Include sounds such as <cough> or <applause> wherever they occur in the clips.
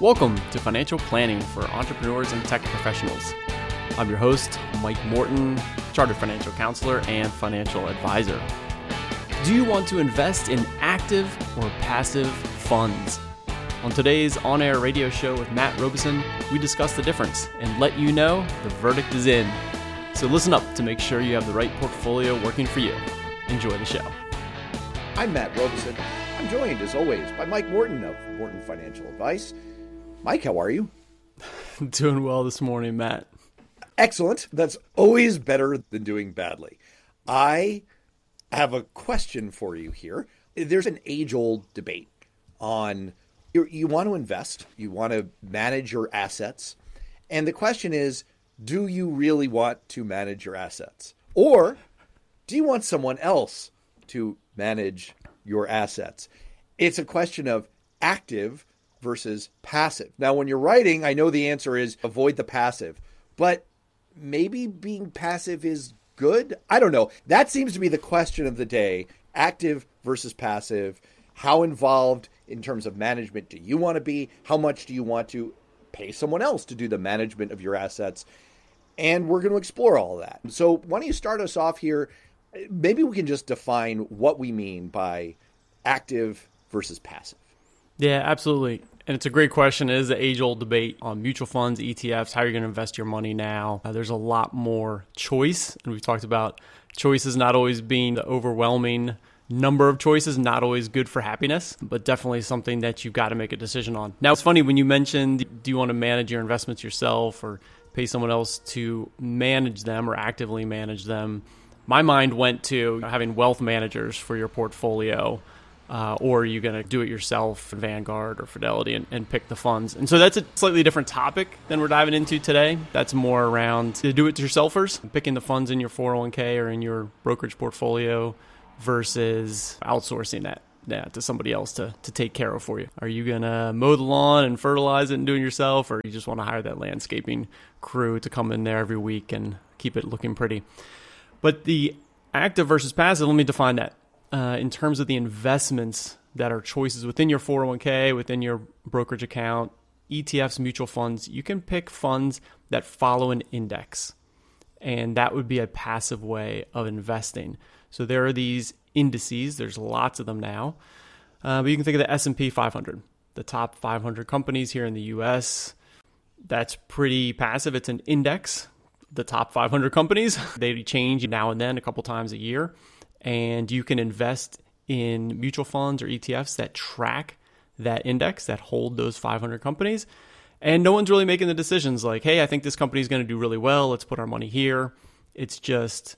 Welcome to Financial Planning for Entrepreneurs and Tech Professionals. I'm your host, Mike Morton, Chartered Financial Counselor and Financial Advisor. Do you want to invest in active or passive funds? On today's on air radio show with Matt Robeson, we discuss the difference and let you know the verdict is in. So listen up to make sure you have the right portfolio working for you. Enjoy the show. I'm Matt Robeson. I'm joined, as always, by Mike Morton of Morton Financial Advice. Mike, how are you? <laughs> Doing well this morning, Matt. Excellent. That's always better than doing badly. I have a question for you here. There's an age old debate on you, you want to invest, you want to manage your assets. And the question is do you really want to manage your assets? Or do you want someone else to manage your assets? It's a question of active versus passive. Now, when you're writing, I know the answer is avoid the passive, but maybe being passive is good. I don't know. That seems to be the question of the day active versus passive. How involved in terms of management do you want to be? How much do you want to pay someone else to do the management of your assets? And we're going to explore all that. So, why don't you start us off here? Maybe we can just define what we mean by active versus passive. Yeah, absolutely. And it's a great question. It is the age old debate on mutual funds, ETFs, how you're going to invest your money now. Uh, there's a lot more choice. And we've talked about choices not always being the overwhelming number of choices, not always good for happiness, but definitely something that you've got to make a decision on. Now, it's funny when you mentioned do you want to manage your investments yourself or pay someone else to manage them or actively manage them? My mind went to having wealth managers for your portfolio uh, or are you going to do it yourself, Vanguard or Fidelity, and, and, pick the funds? And so that's a slightly different topic than we're diving into today. That's more around the do it yourselfers, picking the funds in your 401k or in your brokerage portfolio versus outsourcing that. Yeah, to somebody else to, to take care of for you. Are you gonna mow the lawn and fertilize it and do it yourself, or you just want to hire that landscaping crew to come in there every week and keep it looking pretty? But the active versus passive, let me define that uh, in terms of the investments that are choices within your 401k, within your brokerage account, ETFs, mutual funds, you can pick funds that follow an index. And that would be a passive way of investing. So there are these indices, there's lots of them now. Uh, but you can think of the S&P 500, the top 500 companies here in the US. That's pretty passive. It's an index. The top 500 companies, <laughs> they change now and then a couple times a year and you can invest in mutual funds or ETFs that track that index that hold those 500 companies. And no one's really making the decisions like, hey, I think this company is going to do really well. Let's put our money here. It's just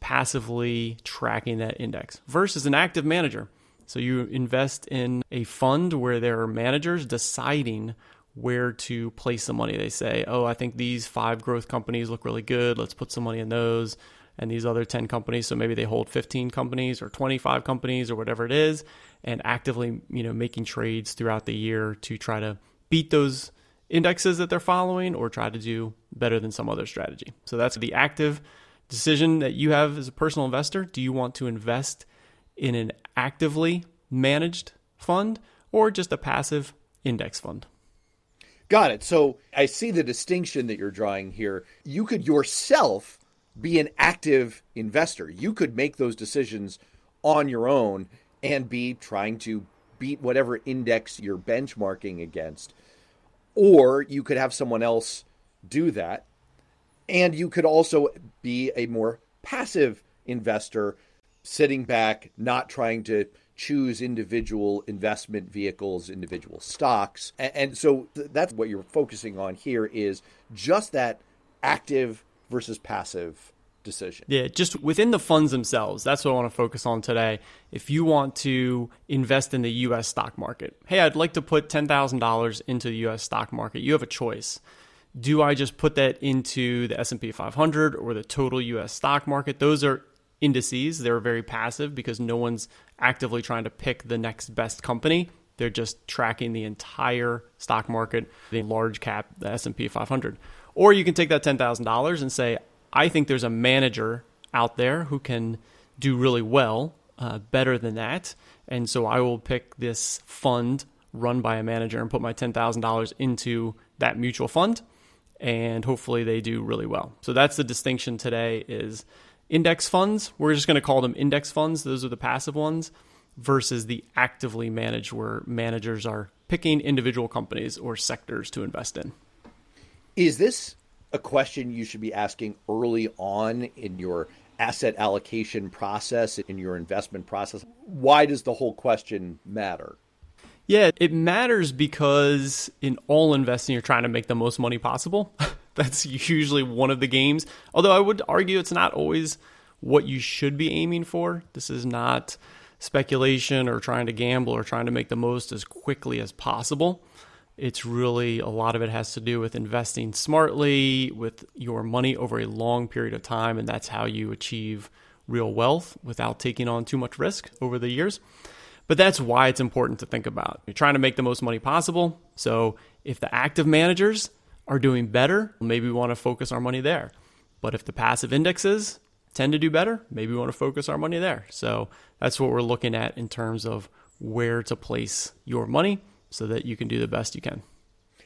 passively tracking that index versus an active manager. So you invest in a fund where there are managers deciding where to place the money. They say, oh, I think these five growth companies look really good. Let's put some money in those and these other 10 companies so maybe they hold 15 companies or 25 companies or whatever it is and actively you know making trades throughout the year to try to beat those indexes that they're following or try to do better than some other strategy so that's the active decision that you have as a personal investor do you want to invest in an actively managed fund or just a passive index fund Got it. So I see the distinction that you're drawing here. You could yourself be an active investor. You could make those decisions on your own and be trying to beat whatever index you're benchmarking against. Or you could have someone else do that. And you could also be a more passive investor, sitting back, not trying to choose individual investment vehicles, individual stocks. And, so that's what you're focusing on here is just that active versus passive decision. Yeah, just within the funds themselves. That's what I want to focus on today. If you want to invest in the US stock market, hey, I'd like to put $10,000 into the US stock market. You have a choice. Do I just put that into the S&P 500 or the total US stock market? Those are indices. They're very passive because no one's actively trying to pick the next best company. They're just tracking the entire stock market, the large cap, the S&P 500. Or you can take that $10,000 and say, I think there's a manager out there who can do really well, uh, better than that. And so I will pick this fund run by a manager and put my $10,000 into that mutual fund and hopefully they do really well. So that's the distinction today is index funds, we're just going to call them index funds, those are the passive ones versus the actively managed where managers are picking individual companies or sectors to invest in. Is this a question you should be asking early on in your asset allocation process, in your investment process? Why does the whole question matter? Yeah, it matters because in all investing, you're trying to make the most money possible. <laughs> That's usually one of the games. Although I would argue it's not always what you should be aiming for. This is not speculation or trying to gamble or trying to make the most as quickly as possible. It's really a lot of it has to do with investing smartly with your money over a long period of time, and that's how you achieve real wealth without taking on too much risk over the years. But that's why it's important to think about. You're trying to make the most money possible. So if the active managers are doing better, maybe we want to focus our money there. But if the passive indexes tend to do better, maybe we want to focus our money there. So that's what we're looking at in terms of where to place your money so that you can do the best you can.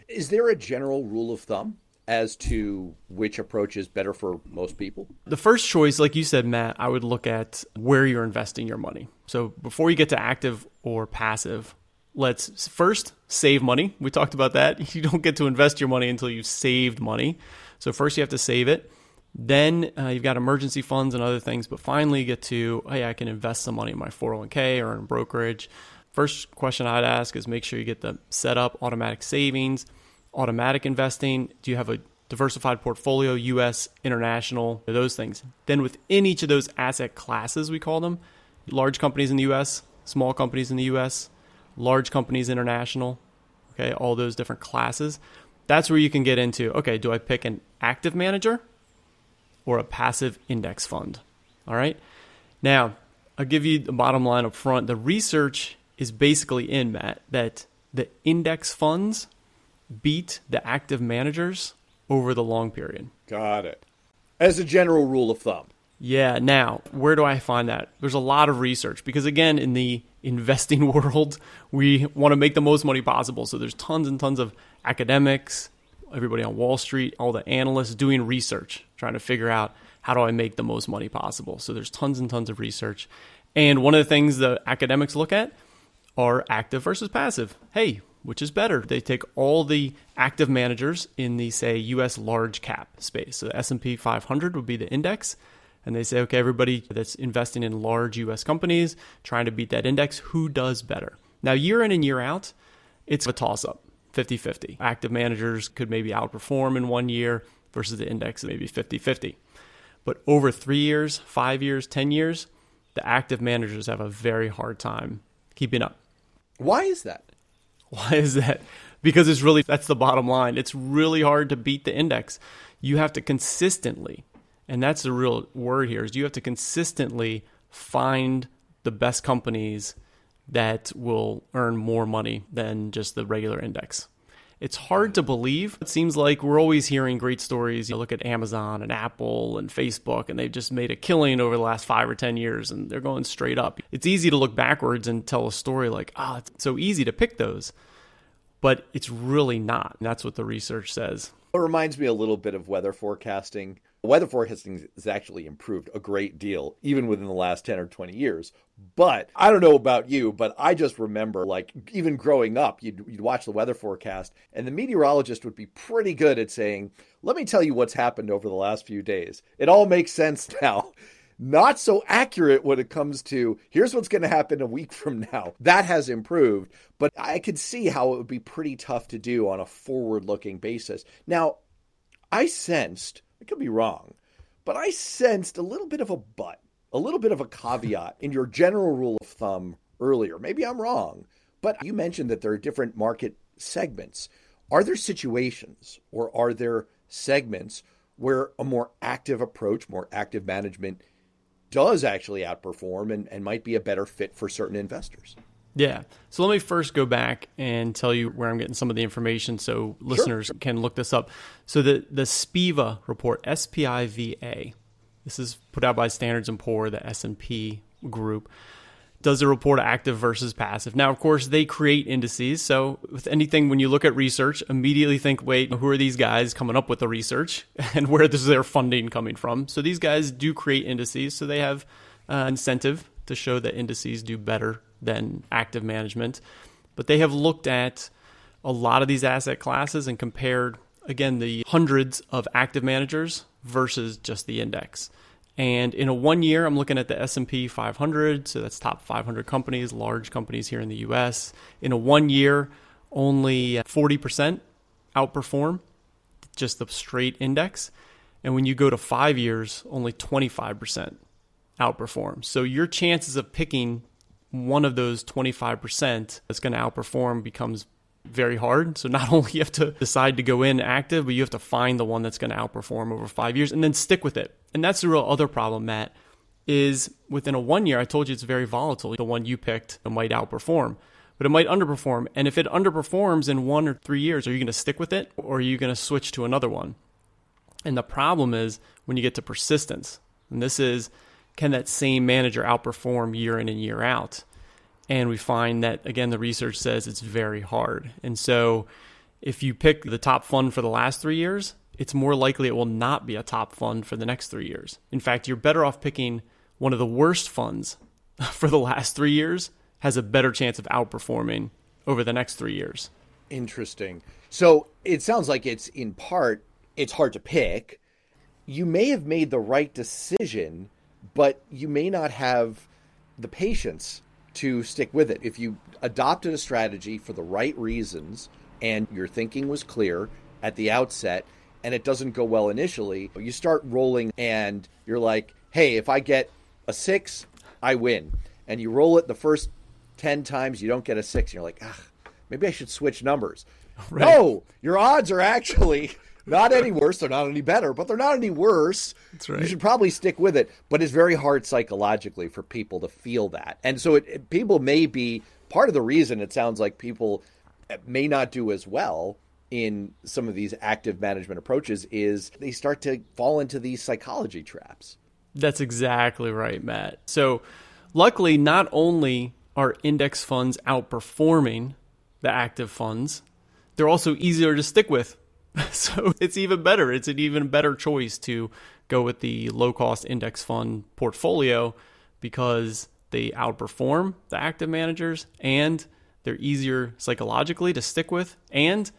Is there a general rule of thumb as to which approach is better for most people? The first choice, like you said, Matt, I would look at where you're investing your money. So before you get to active or passive, let's first save money. We talked about that. <laughs> You don't get to invest your money until you've saved money. So first you have to save it. Then uh, you've got emergency funds and other things, but finally you get to, hey, I can invest some money in my 401k or in brokerage. First question I'd ask is make sure you get the setup automatic savings, automatic investing. Do you have a diversified portfolio, US, international, those things? Then within each of those asset classes, we call them large companies in the US, small companies in the US, large companies international, okay, all those different classes. That's where you can get into okay, do I pick an active manager or a passive index fund? All right. Now, I'll give you the bottom line up front. The research is basically in, Matt, that the index funds beat the active managers over the long period. Got it. As a general rule of thumb. Yeah. Now, where do I find that? There's a lot of research because, again, in the investing <laughs> world, we want to make the most money possible. So there's tons and tons of academics, everybody on Wall Street, all the analysts doing research, trying to figure out how do I make the most money possible. So there's tons and tons of research. And one of the things the academics look at are active versus passive. Hey, which is better? They take all the active managers in the say US large cap space. So the S&P 500 would be the index and they say, okay, everybody that's investing in large US companies, trying to beat that index, who does better? Now, year in and year out, it's a toss up 50 50. Active managers could maybe outperform in one year versus the index, maybe 50 50. But over three years, five years, 10 years, the active managers have a very hard time keeping up. Why is that? Why is that? Because it's really, that's the bottom line. It's really hard to beat the index. You have to consistently and that's the real word here is you have to consistently find the best companies that will earn more money than just the regular index. It's hard to believe. It seems like we're always hearing great stories. You look at Amazon and Apple and Facebook, and they've just made a killing over the last five or 10 years, and they're going straight up. It's easy to look backwards and tell a story like, ah, oh, it's so easy to pick those, but it's really not. And that's what the research says. It reminds me a little bit of weather forecasting. Weather forecasting has actually improved a great deal, even within the last 10 or 20 years. But I don't know about you, but I just remember, like, even growing up, you'd, you'd watch the weather forecast, and the meteorologist would be pretty good at saying, Let me tell you what's happened over the last few days. It all makes sense <laughs> now not so accurate when it comes to here's what's going to happen a week from now. That has improved, but I could see how it would be pretty tough to do on a forward looking basis. Now, I sensed I could be wrong, but I sensed a little bit of a but, a little bit of a caveat in your general rule of thumb earlier. Maybe I'm wrong, but you mentioned that there are different market segments. Are there situations or are there segments where a more active approach, more active management does actually outperform and, and might be a better fit for certain investors? Yeah. So let me first go back and tell you where I'm getting some of the information so listeners sure. can look this up. So the the SPIVA report, S P I V A. This is put out by Standards and Poor, the S&P group. Does it report active versus passive? Now, of course, they create indices. So, with anything, when you look at research, immediately think, wait, who are these guys coming up with the research <laughs> and where is their funding coming from? So, these guys do create indices. So, they have uh, incentive to show that indices do better than active management. But they have looked at a lot of these asset classes and compared, again, the hundreds of active managers versus just the index. And in a one year, I'm looking at the S&P 500, so that's top 500 companies, large companies here in the U.S. In a one year, only uh, 40% outperform just the straight index. And when you go to five years, only 25% outperform. So your chances of picking one of those 25% that's going to outperform becomes very hard. So not <laughs> only you have to decide to go in active, but you have to find the one that's going to outperform over five years and then stick with it. And that's the real other problem, Matt, is within a one year, I told you it's very volatile. The one you picked might outperform, but it might underperform. And if it underperforms in one or three years, are you going to stick with it or are you going to switch to another one? And the problem is when you get to persistence, and this is can that same manager outperform year in and year out? And we find that, again, the research says it's very hard. And so if you pick the top fund for the last three years, it's more likely it will not be a top fund for the next three years. In fact, you're better off picking one of the worst funds <laughs> for the last three years, has a better chance of outperforming over the next three years. Interesting. So it sounds like it's in part, it's hard to pick. You may have made the right decision, but you may not have the patience to stick with it. If you adopted a strategy for the right reasons and your thinking was clear at the outset and it doesn't go well initially, you start rolling and you're like, hey, if I get a six, I win. And you roll it the first 10 times, you don't get a six. And you're like, ah, maybe I should switch numbers. <laughs> Right. No, your odds are actually not any worse. They're not any better, but they're not any worse. That's right. You should probably stick with it. But it's very hard psychologically for people to feel that. And so it, it, people may be part of the reason it sounds like people may not do as well in some of these active management approaches is they start to fall into these psychology traps. That's exactly right, Matt. So, luckily, not only are index funds outperforming the active funds, they're also easier to stick with <laughs> so it's even better. It's an even better choice to go with the low cost index fund portfolio because they outperform the active managers and they're easier psychologically to stick with and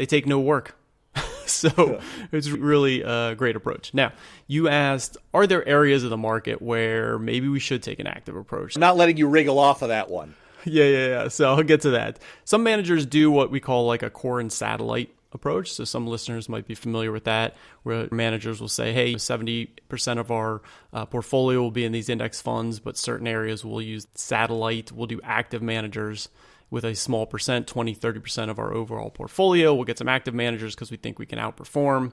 they take no work. <laughs> so it's really a great approach. Now, you asked, are there areas of the market where maybe we should take an active approach? I'm not letting you wriggle off of that one. <laughs> Yeah, yeah, yeah. So I'll get to that. Some managers do what we call like a core and satellite approach. So some listeners might be familiar with that, where managers will say, hey, 70% of our uh, portfolio will be in these index funds, but certain areas will use satellite, we'll do active managers with a small percent, 20, 30% of our overall portfolio. We'll get some active managers because we think we can outperform.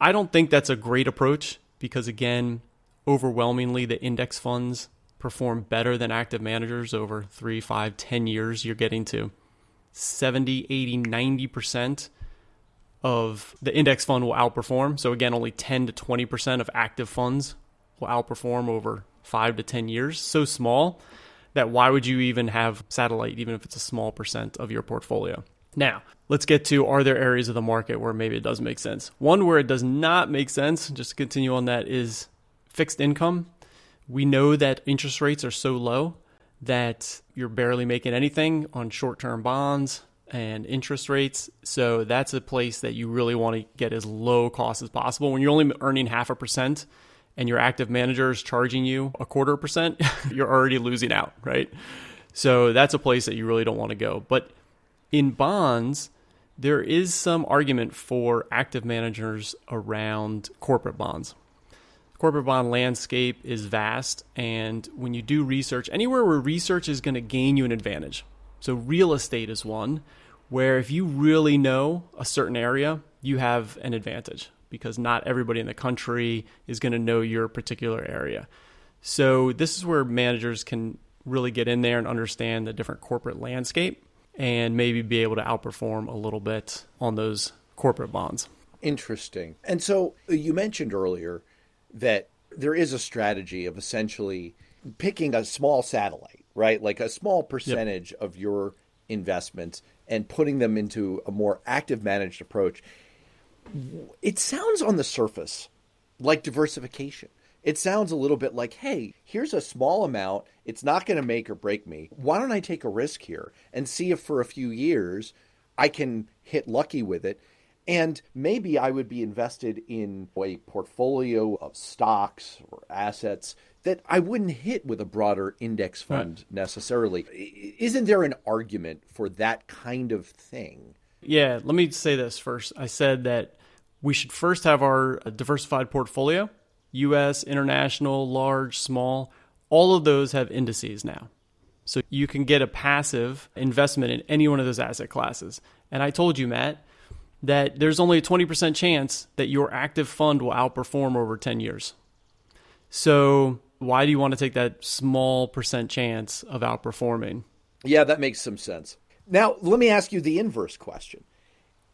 I don't think that's a great approach because, again, overwhelmingly, the index funds perform better than active managers over three, five, ten years. You're getting to 70, 80, 90% of the index fund will outperform. So again, only 10 to 20% of active funds will outperform over 5 to 10 years. So small that why would you even have satellite even if it's a small percent of your portfolio? Now, let's get to are there areas of the market where maybe it does make sense? One where it does not make sense, just to continue on that is fixed income. We know that interest rates are so low that you're barely making anything on short-term bonds and interest rates. So that's a place that you really want to get as low cost as possible. When you're only earning half a percent and your active manager is charging you a quarter percent, <laughs> you're already losing out, right? So that's a place that you really don't want to go. But in bonds, there is some argument for active managers around corporate bonds. Corporate bond landscape is vast, and when you do research, anywhere where research is going to gain you an advantage. So, real estate is one where if you really know a certain area, you have an advantage because not everybody in the country is going to know your particular area. So, this is where managers can really get in there and understand the different corporate landscape and maybe be able to outperform a little bit on those corporate bonds. Interesting. And so, uh, you mentioned earlier that there is a strategy of essentially picking a small satellite right? Like a small percentage yep. of your investments and putting them into a more active managed approach. It sounds on the surface like diversification. It sounds a little bit like, hey, here's a small amount. It's not going to make or break me. Why don't I take a risk here and see if for a few years I can hit lucky with it? And maybe I would be invested in a portfolio of stocks or assets that I wouldn't hit with a broader index fund right. necessarily. Isn't there an argument for that kind of thing? Yeah, let me say this first. I said that we should first have our uh, diversified portfolio US, international, large, small. All of those have indices now. So you can get a passive investment in any one of those asset classes. And I told you, Matt, that there's only a 20% chance that your active fund will outperform over 10 years. So why do you want to take that small percent chance of outperforming? Yeah, that makes some sense. Now, let me ask you the inverse question.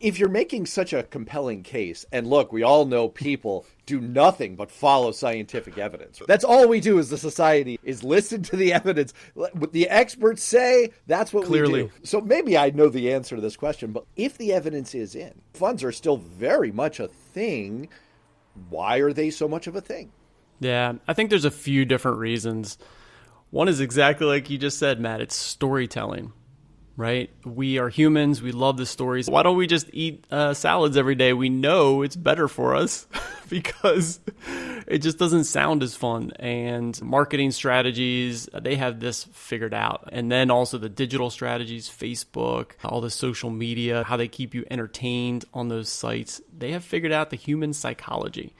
If you're making such a compelling case, and look, we all know people do nothing but follow scientific evidence. That's all we do as a society is listen to the evidence. What the experts say, that's what Clearly. we do. So maybe I know the answer to this question, but if the evidence is in, funds are still very much a thing. Why are they so much of a thing? Yeah, I think there's a few different reasons. One is exactly like you just said, Matt. It's storytelling, right? We are humans. We love the stories. Why don't we just eat uh, salads every day? We know it's better for us <laughs> because it just doesn't sound as fun. And marketing strategies, they have this figured out. And then also the digital strategies, Facebook, all the social media, how they keep you entertained on those sites. They have figured out the human psychology.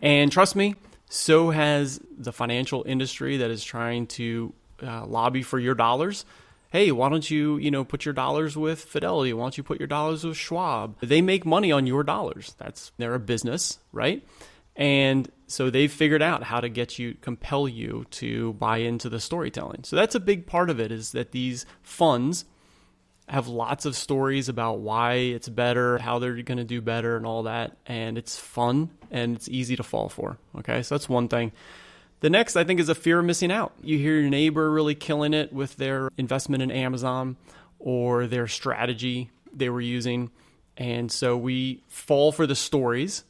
And trust me, so has the financial industry that is trying to uh, lobby for your dollars. Hey, why don't you, you know, put your dollars with Fidelity? Why don't you put your dollars with Schwab? They make money on your dollars. That's they're a business, right? And so they've figured out how to get you, compel you to buy into the storytelling. So that's a big part of it is that these funds have lots of stories about why it's better, how they're going to do better, and all that. And it's fun and it's easy to fall for. Okay, so that's one thing. The next, I think, is a fear of missing out. You hear your neighbor really killing it with their investment in Amazon or their strategy they were using. And so we fall for the stories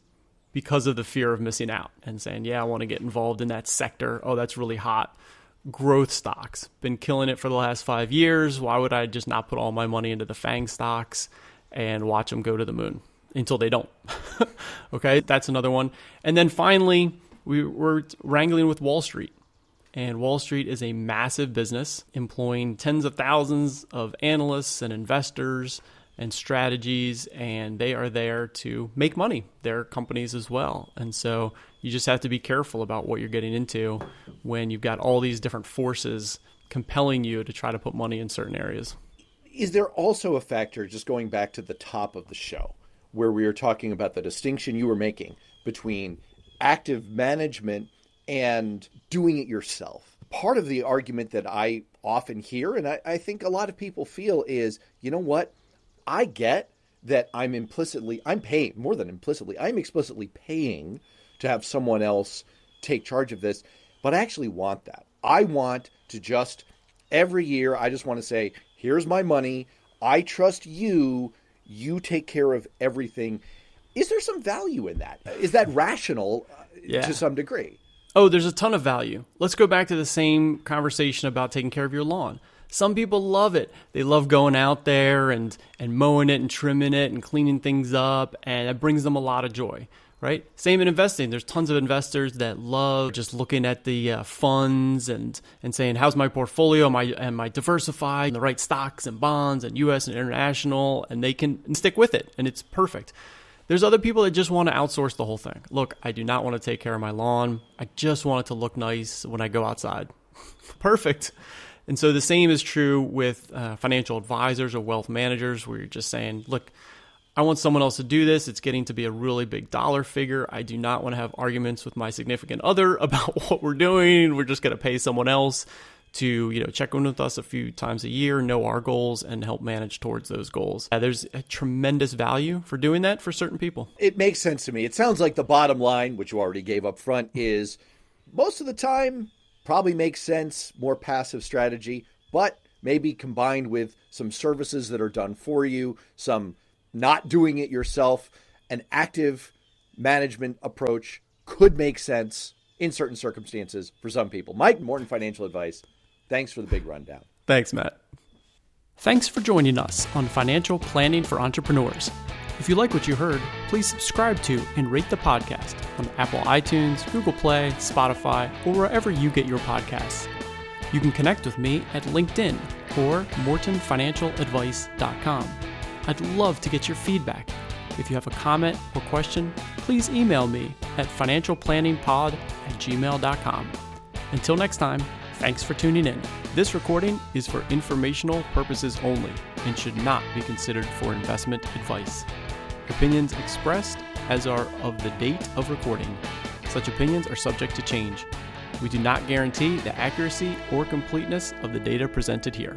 because of the fear of missing out and saying, yeah, I want to get involved in that sector. Oh, that's really hot growth stocks. Been killing it for the last five years. Why would I just not put all my money into the FANG stocks and watch them go to the moon until they don't? <laughs> okay, that's another one. And then finally, we were wrangling with Wall Street. And Wall Street is a massive business employing tens of thousands of analysts and investors and strategies, and they are there to make money. They're companies as well. And so you just have to be careful about what you're getting into when you've got all these different forces compelling you to try to put money in certain areas. Is there also a factor, just going back to the top of the show, where we were talking about the distinction you were making between active management and doing it yourself? Part of the argument that I often hear, and I, I think a lot of people feel, is you know what? I get that I'm implicitly, I'm paying more than implicitly, I'm explicitly paying to have someone else take charge of this, but I actually want that. I want to just every year, I just want to say, here's my money. I trust you. You take care of everything. Is there some value in that? Is that rational uh, yeah. to some degree? Oh, there's a ton of value. Let's go back to the same conversation about taking care of your lawn. Some people love it. They love going out there and, and mowing it and trimming it and cleaning things up, and it brings them a lot of joy right? Same in investing. There's tons of investors that love just looking at the uh, funds and and saying, "How's my portfolio? Am I am I diversified in the right stocks and bonds and U.S. and international?" And they can stick with it, and it's perfect. There's other people that just want to outsource the whole thing. Look, I do not want to take care of my lawn. I just want it to look nice when I go outside. <laughs> perfect. And so the same is true with uh, financial advisors or wealth managers, where you're just saying, look, I want someone else to do this. It's getting to be a really big dollar figure. I do not want to have arguments with my significant other <laughs> about what we're doing. We're just going to pay someone else to you know check in with us a few times a year, know our goals, and help manage towards those goals. Uh, there's a tremendous value for doing that for certain people. It makes sense to me. It sounds like the bottom line, which you already gave up front, is most of the time probably makes sense, more passive strategy. but maybe combined with some services that are done for you, some not doing it yourself, an active management approach could make sense in certain circumstances for some people. Mike Morton Financial Advice, thanks for the big rundown. Thanks, Matt. Thanks for joining us on Financial Planning for Entrepreneurs. If you like what you heard, please subscribe to and rate the podcast on Apple iTunes, Google Play, Spotify, or wherever you get your podcasts. You can connect with me at LinkedIn or mortonfinancialadvice.com. I'd love to get your feedback. If you have a comment or question, please email me at financialplanningpod at gmail.com. Until next time, thanks for tuning in. This recording is for informational purposes only and should not be considered for investment advice. Opinions expressed as are of the date of recording. Such opinions are subject to change. We do not guarantee the accuracy or completeness of the data presented here.